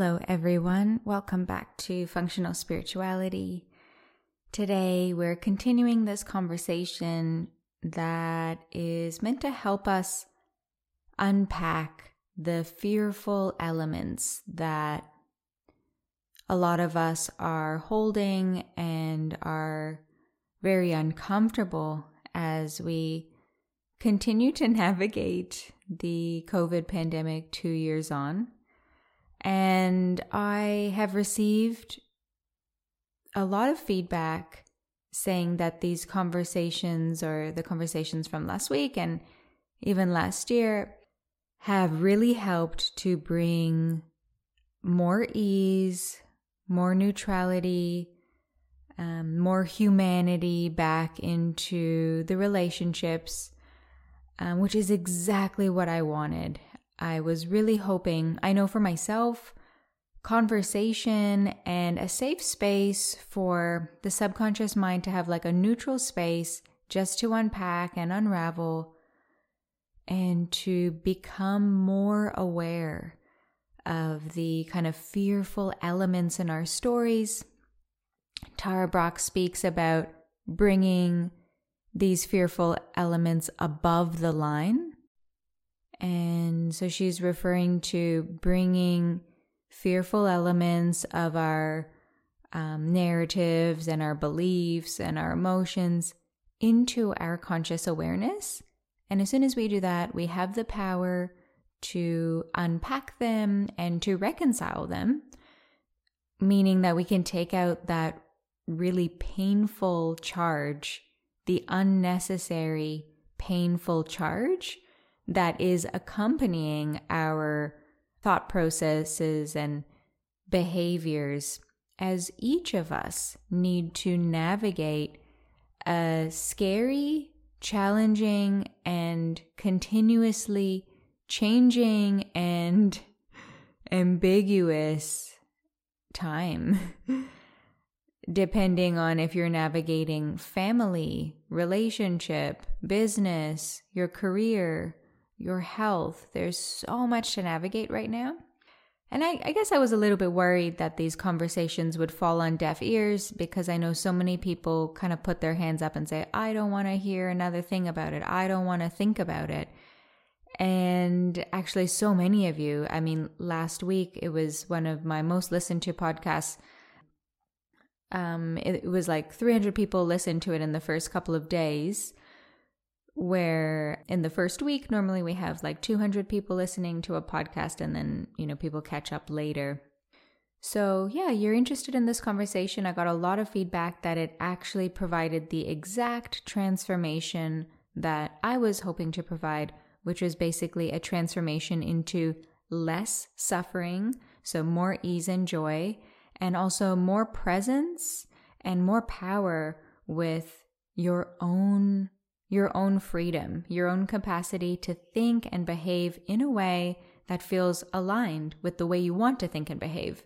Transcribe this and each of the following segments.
Hello, everyone. Welcome back to Functional Spirituality. Today, we're continuing this conversation that is meant to help us unpack the fearful elements that a lot of us are holding and are very uncomfortable as we continue to navigate the COVID pandemic two years on. And I have received a lot of feedback saying that these conversations or the conversations from last week and even last year have really helped to bring more ease, more neutrality, um, more humanity back into the relationships, um, which is exactly what I wanted. I was really hoping, I know for myself, conversation and a safe space for the subconscious mind to have like a neutral space just to unpack and unravel and to become more aware of the kind of fearful elements in our stories. Tara Brach speaks about bringing these fearful elements above the line and so she's referring to bringing fearful elements of our um, narratives and our beliefs and our emotions into our conscious awareness. And as soon as we do that, we have the power to unpack them and to reconcile them, meaning that we can take out that really painful charge, the unnecessary painful charge that is accompanying our thought processes and behaviors as each of us need to navigate a scary, challenging, and continuously changing and ambiguous time. Depending on if you're navigating family, relationship, business, your career, your health. There's so much to navigate right now. And I, I, guess I was a little bit worried that these conversations would fall on deaf ears because I know so many people kind of put their hands up and say, I don't want to hear another thing about it. I don't want to think about it. And actually, so many of you, I mean, last week it was one of my most listened to podcasts. Um, it, it was like 300 people listened to it in the first couple of days where in the first week normally we have like 200 people listening to a podcast and then you know people catch up later. So yeah you're interested in this conversation. I got a lot of feedback that it actually provided the exact transformation that i was hoping to provide which was basically a transformation into less suffering so more ease and joy and also more presence and more power with your own your own freedom, your own capacity to think and behave in a way that feels aligned with the way you want to think and behave.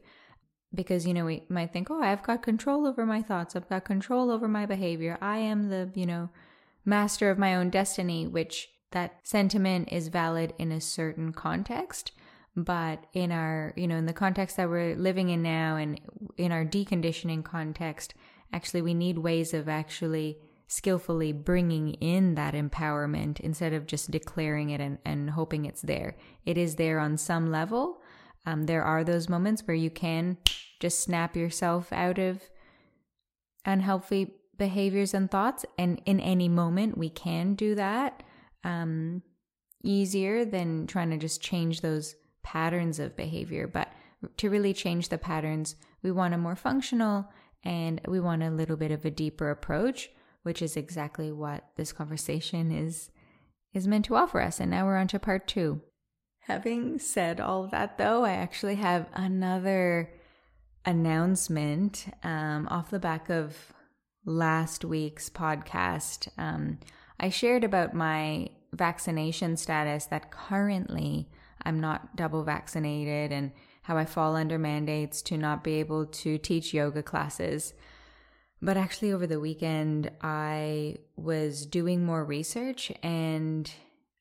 Because, you know, we might think, oh, I've got control over my thoughts, I've got control over my behavior, I am the, you know, master of my own destiny, which that sentiment is valid in a certain context. But in our, you know, in the context that we're living in now and in our deconditioning context, actually, we need ways of actually skillfully bringing in that empowerment instead of just declaring it and, and hoping it's there. It is there on some level. Um, there are those moments where you can just snap yourself out of unhealthy behaviors and thoughts. And in any moment, we can do that um, easier than trying to just change those patterns of behavior. But to really change the patterns, we want a more functional and we want a little bit of a deeper approach which is exactly what this conversation is is meant to offer us. And now we're on to part two. Having said all that, though, I actually have another announcement um, off the back of last week's podcast. Um, I shared about my vaccination status that currently I'm not double vaccinated and how I fall under mandates to not be able to teach yoga classes. But actually, over the weekend, I was doing more research and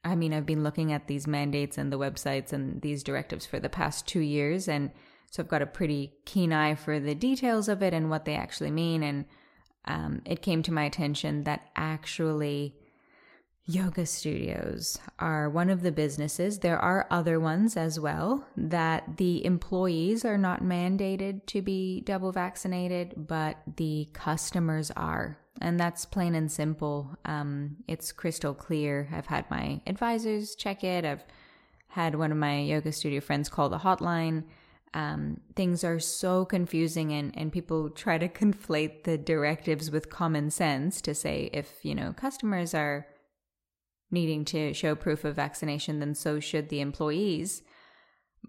I mean, I've been looking at these mandates and the websites and these directives for the past two years and So I've got a pretty keen eye for the details of it and what they actually mean. And um, it came to my attention that actually yoga studios are one of the businesses. There are other ones as well that the employees are not mandated to be double vaccinated, but the customers are. And that's plain and simple. Um, it's crystal clear. I've had my advisors check it. I've had one of my yoga studio friends call the hotline. Um, things are so confusing and, and people try to conflate the directives with common sense to say if, you know, customers are needing to show proof of vaccination, then so should the employees.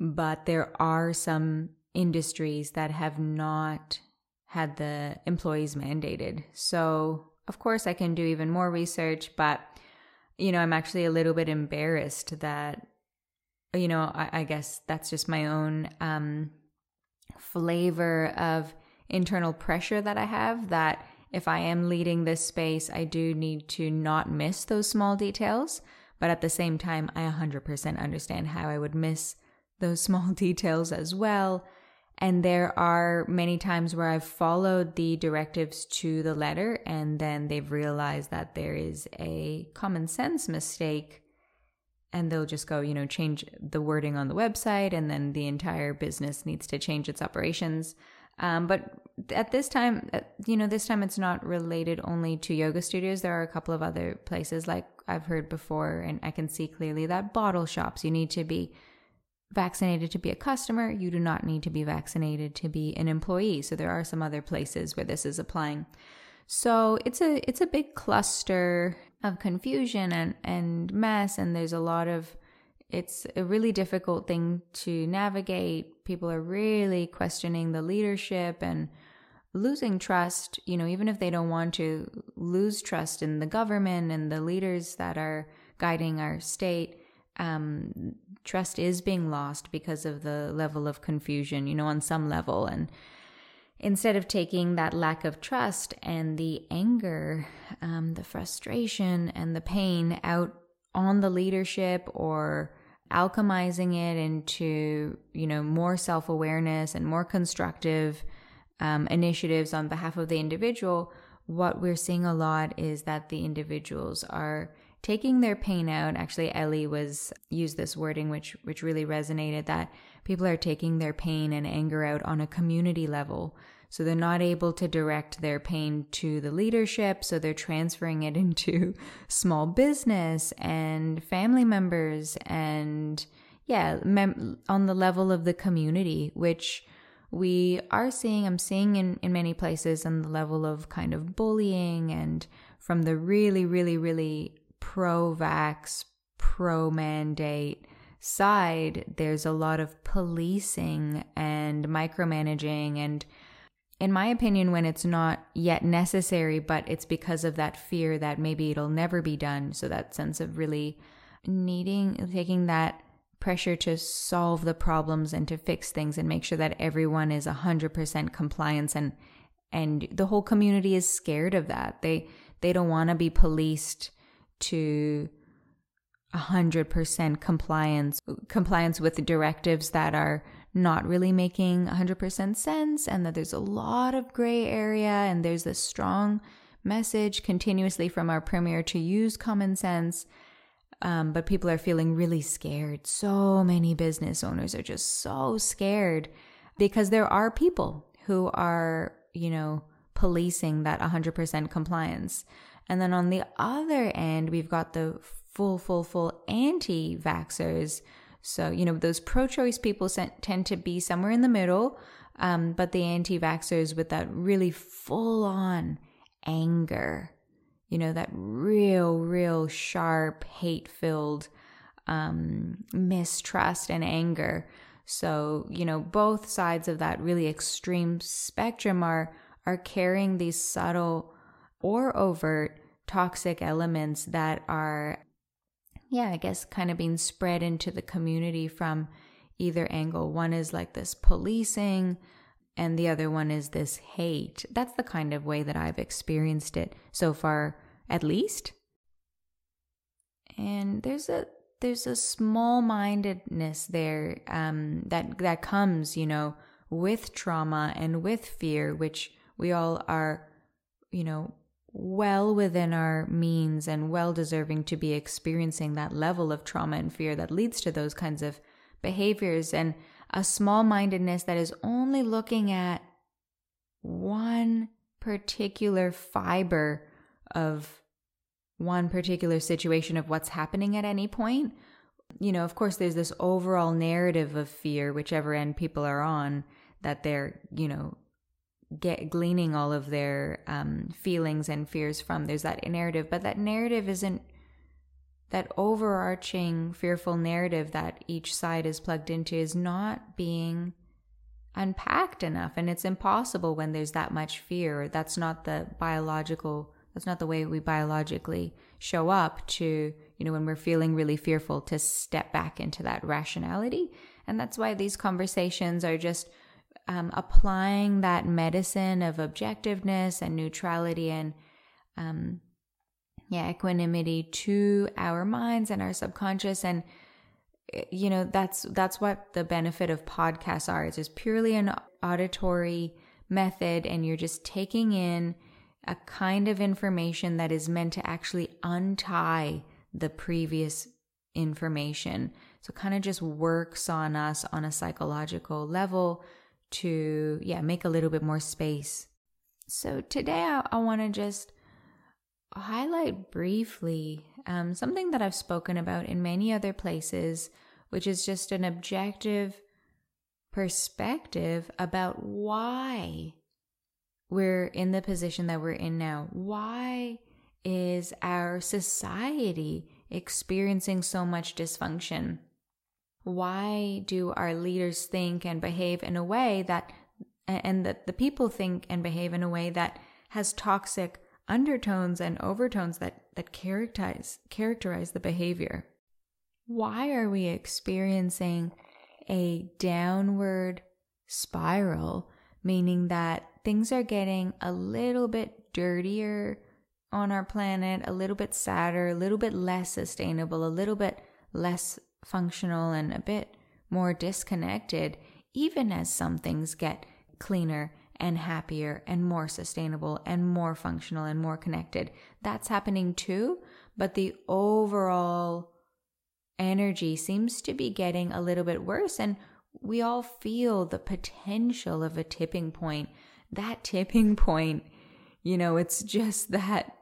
But there are some industries that have not had the employees mandated. So, of course, I can do even more research, but, you know, I'm actually a little bit embarrassed that, you know, I, I guess that's just my own um, flavor of internal pressure that I have that if I am leading this space, I do need to not miss those small details. But at the same time, I 100% understand how I would miss those small details as well. And there are many times where I've followed the directives to the letter and then they've realized that there is a common sense mistake and they'll just go, you know, change the wording on the website and then the entire business needs to change its operations. Um, but at this time, uh, you know, this time it's not related only to yoga studios. There are a couple of other places, like I've heard before, and I can see clearly that bottle shops, you need to be vaccinated to be a customer. You do not need to be vaccinated to be an employee. So there are some other places where this is applying. So it's a it's a big cluster of confusion and and mess, and there's a lot of it's a really difficult thing to navigate. People are really questioning the leadership and losing trust, you know, even if they don't want to lose trust in the government and the leaders that are guiding our state. Um, trust is being lost because of the level of confusion, you know, on some level. And instead of taking that lack of trust and the anger, um, the frustration, and the pain out on the leadership or alchemizing it into, you know, more self awareness and more constructive um, initiatives on behalf of the individual, what we're seeing a lot is that the individuals are taking their pain out. Actually, Ellie was used this wording, which which really resonated. That people are taking their pain and anger out on a community level. So they're not able to direct their pain to the leadership. So they're transferring it into small business and family members and, yeah, mem- on the level of the community, which we are seeing, I'm seeing in, in many places on the level of kind of bullying and from the really, really, really pro vax, pro mandate side, there's a lot of policing and micromanaging and in my opinion, when it's not yet necessary, but it's because of that fear that maybe it'll never be done. So that sense of really needing, taking that pressure to solve the problems and to fix things and make sure that everyone is 100% compliance and and the whole community is scared of that. They they don't want to be policed to 100% compliance compliance with directives that are not really making 100% sense and that there's a lot of gray area and there's this strong message continuously from our premier to use common sense. Um, but people are feeling really scared. So many business owners are just so scared because there are people who are, you know, policing that 100% compliance. And then on the other end, we've got the full, full, full anti vaxxers so, you know, those pro choice people tend to be somewhere in the middle, um, but the anti vaxxers with that really full on anger, you know, that real, real sharp, hate filled um, mistrust and anger. So, you know, both sides of that really extreme spectrum are are carrying these subtle or overt toxic elements that are yeah, I guess kind of being spread into the community from either angle. One is like this policing, and the other one is this hate. That's the kind of way that I've experienced it so far, at least. And there's a there's a small mindedness there um, that that comes, you know, with trauma and with fear, which we all are, you know, well within our means and well deserving to be experiencing that level of trauma and fear that leads to those kinds of behaviors and a small mindedness that is only looking at one particular fiber of one particular situation of what's happening at any point. You know, of course, there's this overall narrative of fear, whichever end people are on, that they're, you know, get gleaning all of their um, feelings and fears from. There's that narrative, but that narrative isn't that overarching fearful narrative that each side is plugged into is not being unpacked enough and it's impossible when there's that much fear that's not the biological that's not the way we biologically show up to you know when we're feeling really fearful to step back into that rationality and that's why these conversations are just um, applying that medicine of objectiveness and neutrality and um, yeah equanimity to our minds and our subconscious. And eh, you know that's that's what the benefit of podcasts are. It's just purely an auditory method and you're just taking in a kind of information that is meant to actually untie the previous information. So kind of just works on us on a psychological level to yeah make a little bit more space. So today i, I want to just highlight briefly um, something that i've spoken about in many other places which is just an objective perspective about why we're in the position that we're in now. Why is our society experiencing so much dysfunction why do our leaders think and behave in a way that and that the people think and behave in a way that has toxic undertones and overtones that that characterize characterize the behavior? Why are we experiencing a downward spiral meaning that things are getting a little bit dirtier on our planet a little bit sadder a little bit less sustainable a little bit less functional and a bit more disconnected, even as some things get cleaner and happier and more sustainable and more functional and more connected. That's happening too, but the overall energy seems to be getting a little bit worse. And we all feel the potential of a tipping point. That tipping point, you know, it's just that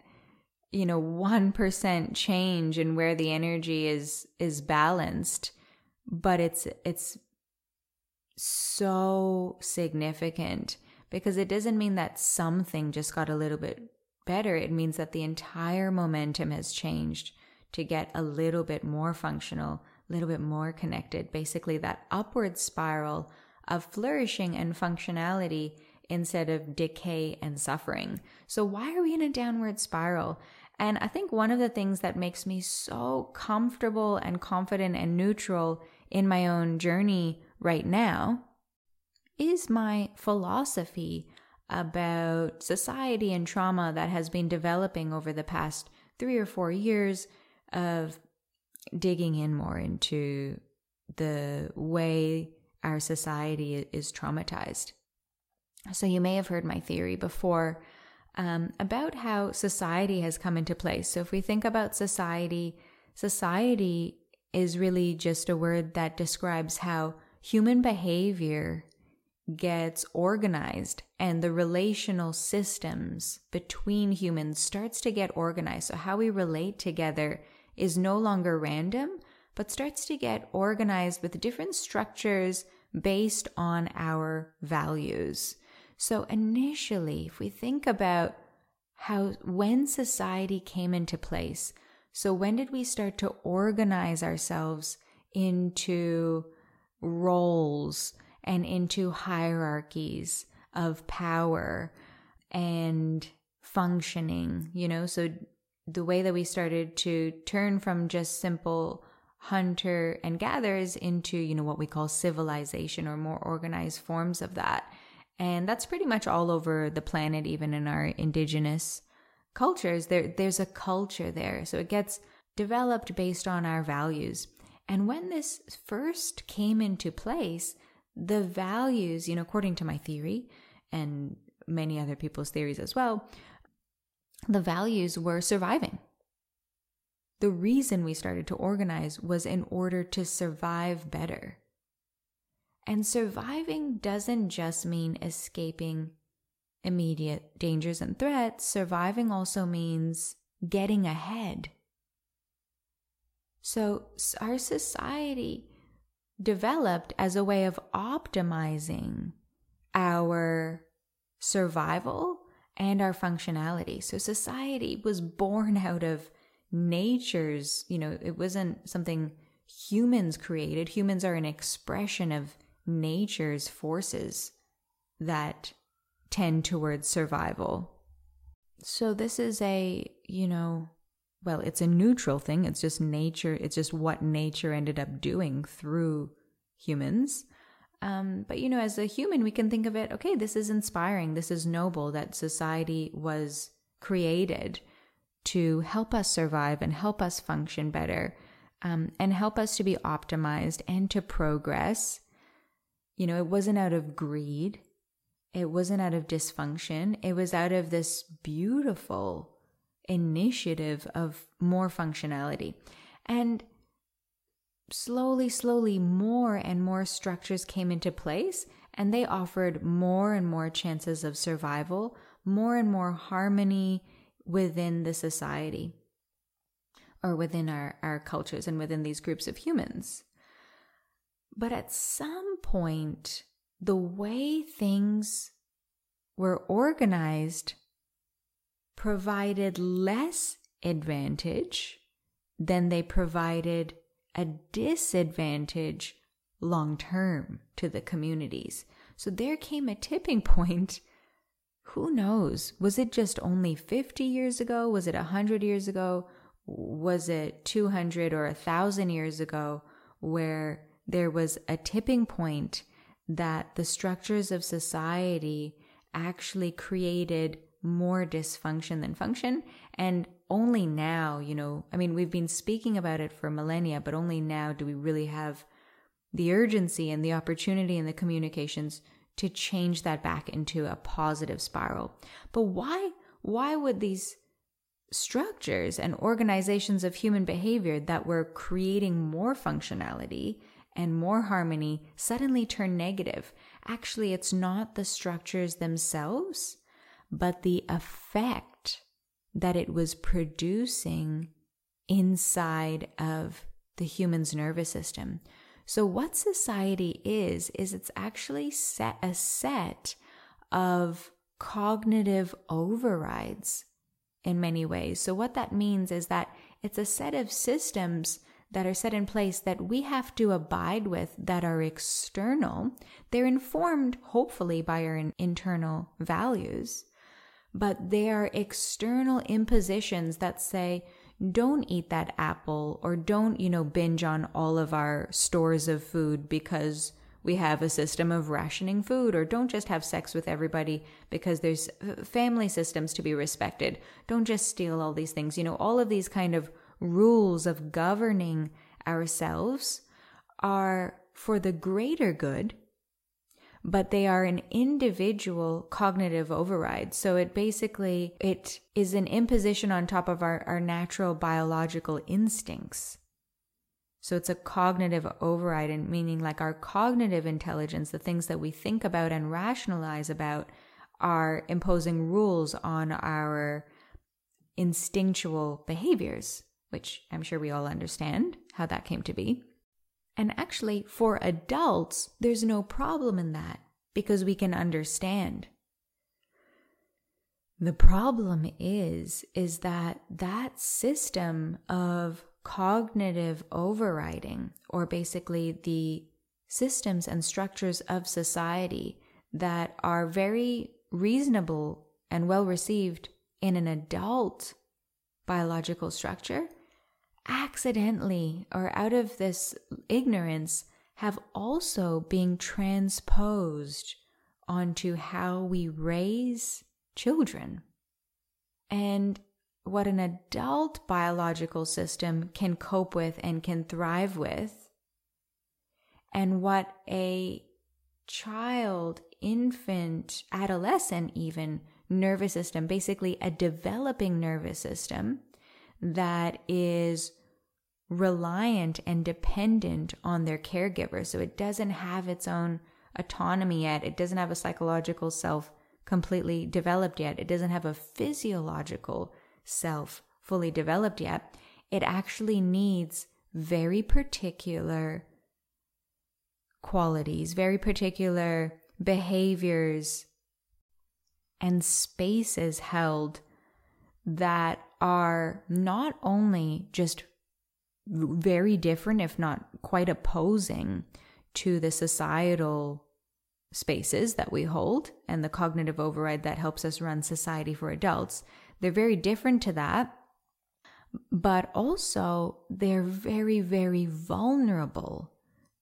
you know 1% change in where the energy is is balanced but it's it's so significant because it doesn't mean that something just got a little bit better. It means that the entire momentum has changed to get a little bit more functional a little bit more connected. Basically that upward spiral of flourishing and functionality instead of decay and suffering. So why are we in a downward spiral and I think one of the things that makes me so comfortable and confident and neutral in my own journey right now is my philosophy about society and trauma that has been developing over the past three or four years of digging in more into the way our society is traumatized. So, you may have heard my theory before um, about how society has come into place. So, if we think about society, society is really just a word that describes how human behavior gets organized and the relational systems between humans starts to get organized. So, how we relate together is no longer random, but starts to get organized with different structures based on our values. So, initially, if we think about how when society came into place, so when did we start to organize ourselves into roles and into hierarchies of power and functioning, you know? So, the way that we started to turn from just simple hunter and gatherers into, you know, what we call civilization or more organized forms of that and that's pretty much all over the planet, even in our indigenous cultures. There, there's a culture there. So it gets developed based on our values. And when this first came into place, the values, you know, according to my theory and many other people's theories as well, the values were surviving. The reason we started to organize was in order to survive better. And surviving doesn't just mean escaping immediate dangers and threats, surviving also means getting ahead. So, our society developed as a way of optimizing our survival and our functionality. So, society was born out of nature's, you know, it wasn't something humans created. Humans are an expression of nature's forces that tend towards survival. So this is a, you know, well, it's a neutral thing. It's just nature. It's just what nature ended up doing through humans. Um, but, you know, as a human, we can think of it okay, this is inspiring. This is noble that society was created to help us survive and help us function better um, and help us to be optimized and to progress. You know, it wasn't out of greed, it wasn't out of dysfunction, it was out of this beautiful initiative of more functionality. And slowly, slowly, more and more structures came into place, and they offered more and more chances of survival, more and more harmony within the society or within our, our cultures and within these groups of humans. But at some point, the way things were organized provided less advantage than they provided a disadvantage long term to the communities. So there came a tipping point. Who knows? Was it just only 50 years ago? Was it 100 years ago? Was it 200 or 1,000 years ago where there was a tipping point that the structures of society actually created more dysfunction than function. And only now, you know, I mean, we've been speaking about it for millennia, but only now do we really have the urgency and the opportunity and the communications to change that back into a positive spiral. But why, why would these structures and organizations of human behavior that were creating more functionality and more harmony suddenly turn negative? Actually, it's not the structures themselves but the effect that it was producing inside of the human's nervous system. So, what society is, is it's actually set a set of cognitive overrides in many ways. So, what that means is that it's a set of systems that are set in place that we have to abide with that are external. They're informed, hopefully, by our internal values but they are external impositions that say, don't eat that apple or don't, you know, binge on all of our stores of food because we have a system of rationing food or don't just have sex with everybody because there's uh, family systems to be respected. Don't just steal all these things. You know, all of these kind of rules of governing ourselves are for the greater good but they are an individual cognitive override. So it basically it is an imposition on top of our, our natural biological instincts. So it's a cognitive override and meaning like our cognitive intelligence, the things that we think about and rationalize about are imposing rules on our instinctual behaviors, which I'm sure we all understand how that came to be. And actually, for adults, there's no problem in that because we can understand. The problem is is that that system of cognitive overriding or basically the systems and structures of society that are very reasonable and well received in an adult biological structure accidentally or out of this ignorance have also been transposed onto how we raise children. And what an adult biological system can cope with and can thrive with, and what a child, infant, adolescent, even nervous system, basically a developing nervous system that is reliant and dependent on their caregiver. So it doesn't have its own autonomy yet. It doesn't have a psychological self completely developed yet. It doesn't have a physiological self fully developed yet. It actually needs very particular qualities, very particular behaviors and spaces held that are not only just very different, if not quite opposing to the societal spaces that we hold and the cognitive override that helps us run society for adults. They're very different to that, but also they're very, very vulnerable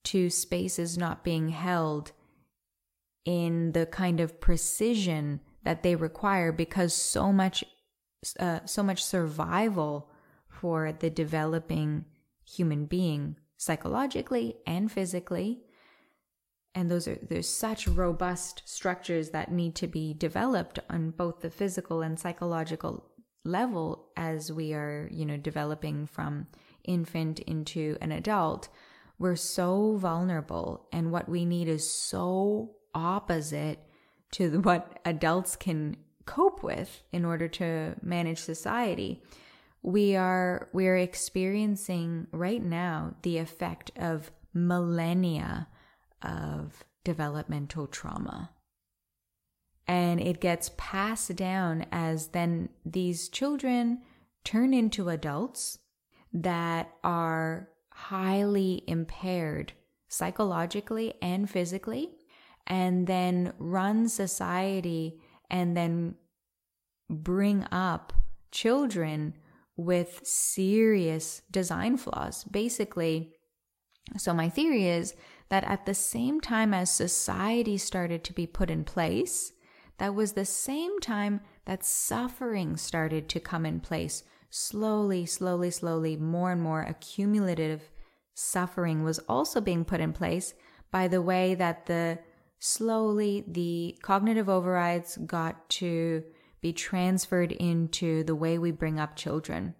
to spaces not being held in the kind of precision that they require because so much uh, so much survival for the developing human being psychologically and physically. And those are there's such robust structures that need to be developed on both the physical and psychological level as we are you know developing from infant into an adult. We're so vulnerable and what we need is so opposite to what adults can cope with in order to manage society we are we are experiencing right now the effect of millennia of developmental trauma. And it gets passed down as then these children turn into adults that are highly impaired psychologically and physically and then run society and then bring up children with serious design flaws. Basically, so my theory is that at the same time as society started to be put in place, that was the same time that suffering started to come in place. Slowly, slowly, slowly, more and more accumulative suffering was also being put in place by the way that the slowly the cognitive overrides got to be transferred into the way we bring up children.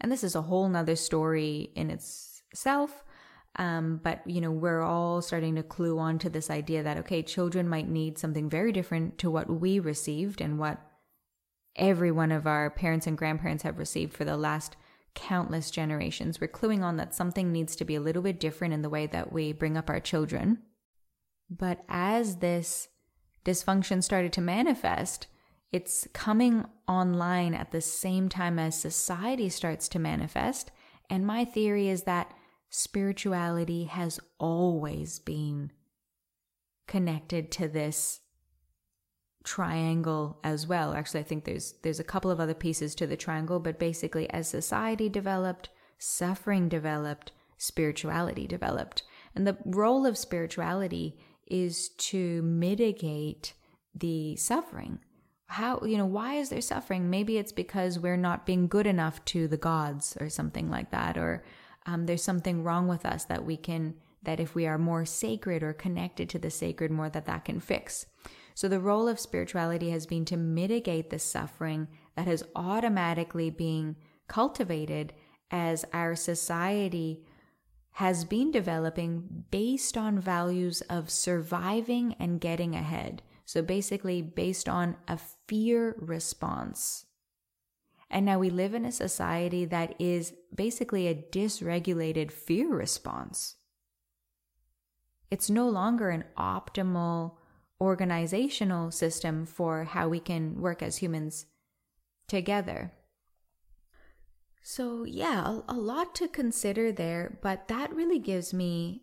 And this is a whole nother story in itself. Um, but you know, we're all starting to clue on to this idea that okay, children might need something very different to what we received and what every one of our parents and grandparents have received for the last countless generations. We're cluing on that something needs to be a little bit different in the way that we bring up our children. But as this dysfunction started to manifest, it's coming online at the same time as society starts to manifest. And my theory is that spirituality has always been connected to this triangle as well. Actually, I think there's there's a couple of other pieces to the triangle, but basically as society developed, suffering developed, spirituality developed. And the role of spirituality is to mitigate the suffering how you know why is there suffering? Maybe it's because we're not being good enough to the gods or something like that or um, there's something wrong with us that we can that if we are more sacred or connected to the sacred more that that can fix. So the role of spirituality has been to mitigate the suffering that has automatically been cultivated as our society has been developing based on values of surviving and getting ahead so basically, based on a fear response. And now we live in a society that is basically a dysregulated fear response. It's no longer an optimal organizational system for how we can work as humans together. So, yeah, a, a, lot to consider there, but that really gives me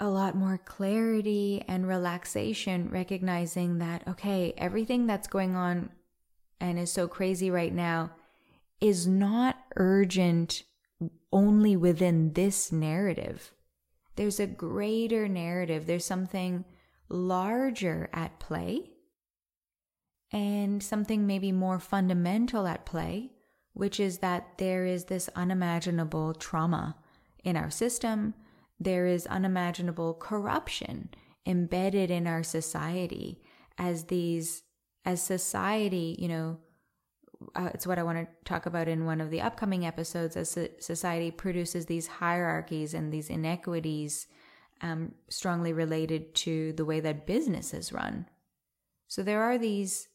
a lot more clarity and relaxation, recognizing that, okay, everything that's going on and is so crazy right now is not urgent only within this narrative. There's a greater narrative, there's something larger at play, and something maybe more fundamental at play, which is that there is this unimaginable trauma in our system there is unimaginable corruption embedded in our society as these as society you know uh, it's what i want to talk about in one of the upcoming episodes as society produces these hierarchies and these inequities um, strongly related to the way that business is run. So there are these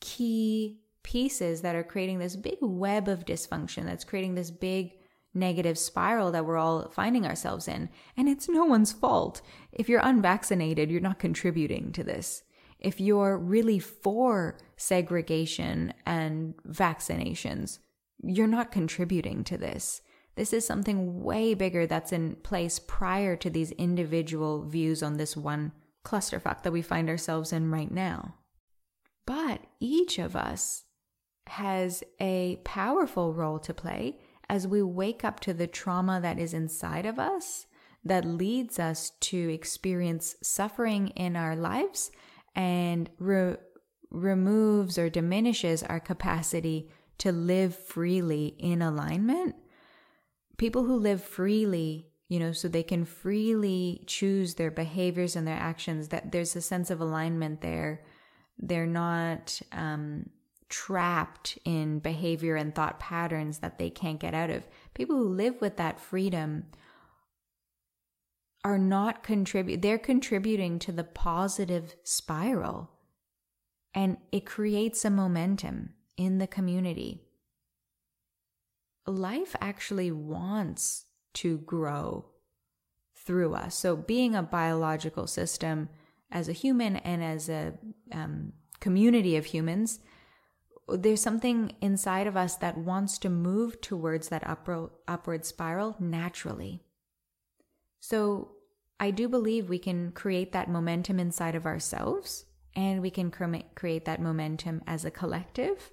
key pieces that are creating this big web of dysfunction that's creating this big negative spiral that we're all finding ourselves in. And it's no one's fault. If you're unvaccinated, you're not contributing to this. If you're really for segregation and vaccinations, you're not contributing to this. This is something way bigger that's in place prior to these individual views on this one clusterfuck that we find ourselves in right now. But each of us has a powerful role to play as we wake up to the trauma that is inside of us that leads us to experience suffering in our lives and re- removes or diminishes our capacity to live freely in alignment. People who live freely, you know, so they can freely choose their behaviors and their actions, that there's a sense of alignment there. They're not, um, trapped in behavior and thought patterns that they can't get out of. People who live with that freedom are not contribute they're contributing to the positive spiral and it creates a momentum in the community. Life actually wants to grow through us. So, being a biological system as a human and as a um, community of humans, there's something inside of us that wants to move towards that upward, upward spiral naturally. So I do believe we can create that momentum inside of ourselves and we can create that momentum as a collective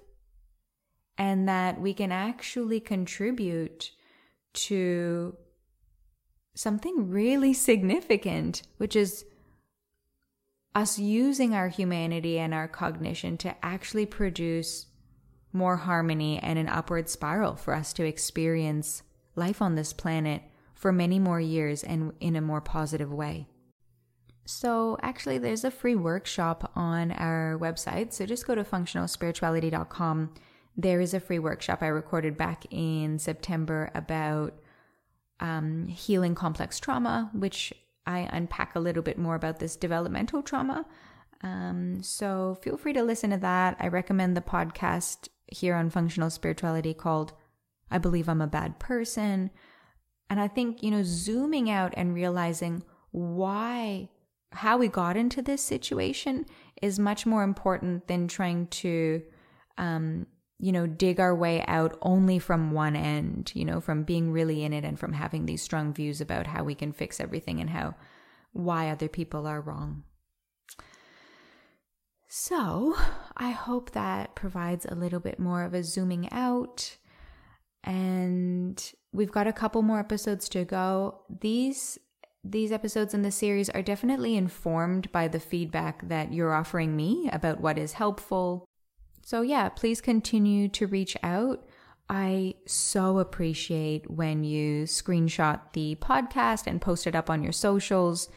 and that we can actually contribute to something really significant, which is us using our humanity and our cognition to actually produce more harmony and an upward spiral for us to experience life on this planet for many more years and in a more positive way. So, actually, there's a free workshop on our website. So, just go to functionalspirituality.com. There is a free workshop I recorded back in September about um, healing complex trauma, which I unpack a little bit more about this developmental trauma. Um, so, feel free to listen to that. I recommend the podcast here on functional spirituality called I Believe I'm a Bad Person. And I think, you know, zooming out and realizing why, how we got into this situation is much more important than trying to, um, you know, dig our way out only from one end, you know, from being really in it and from having these strong views about how we can fix everything and how, why other people are wrong. So, I hope that provides a little bit more of a zooming out. And we've got a couple more episodes to go. These these episodes in the series are definitely informed by the feedback that you're offering me about what is helpful. So, yeah, please continue to reach out. I so appreciate when you screenshot the podcast and post it up on your socials.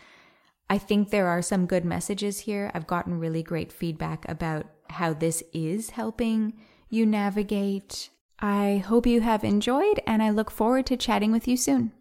I think there are some good messages here. I've gotten really great feedback about how this is helping you navigate. I hope you have enjoyed, and I look forward to chatting with you soon.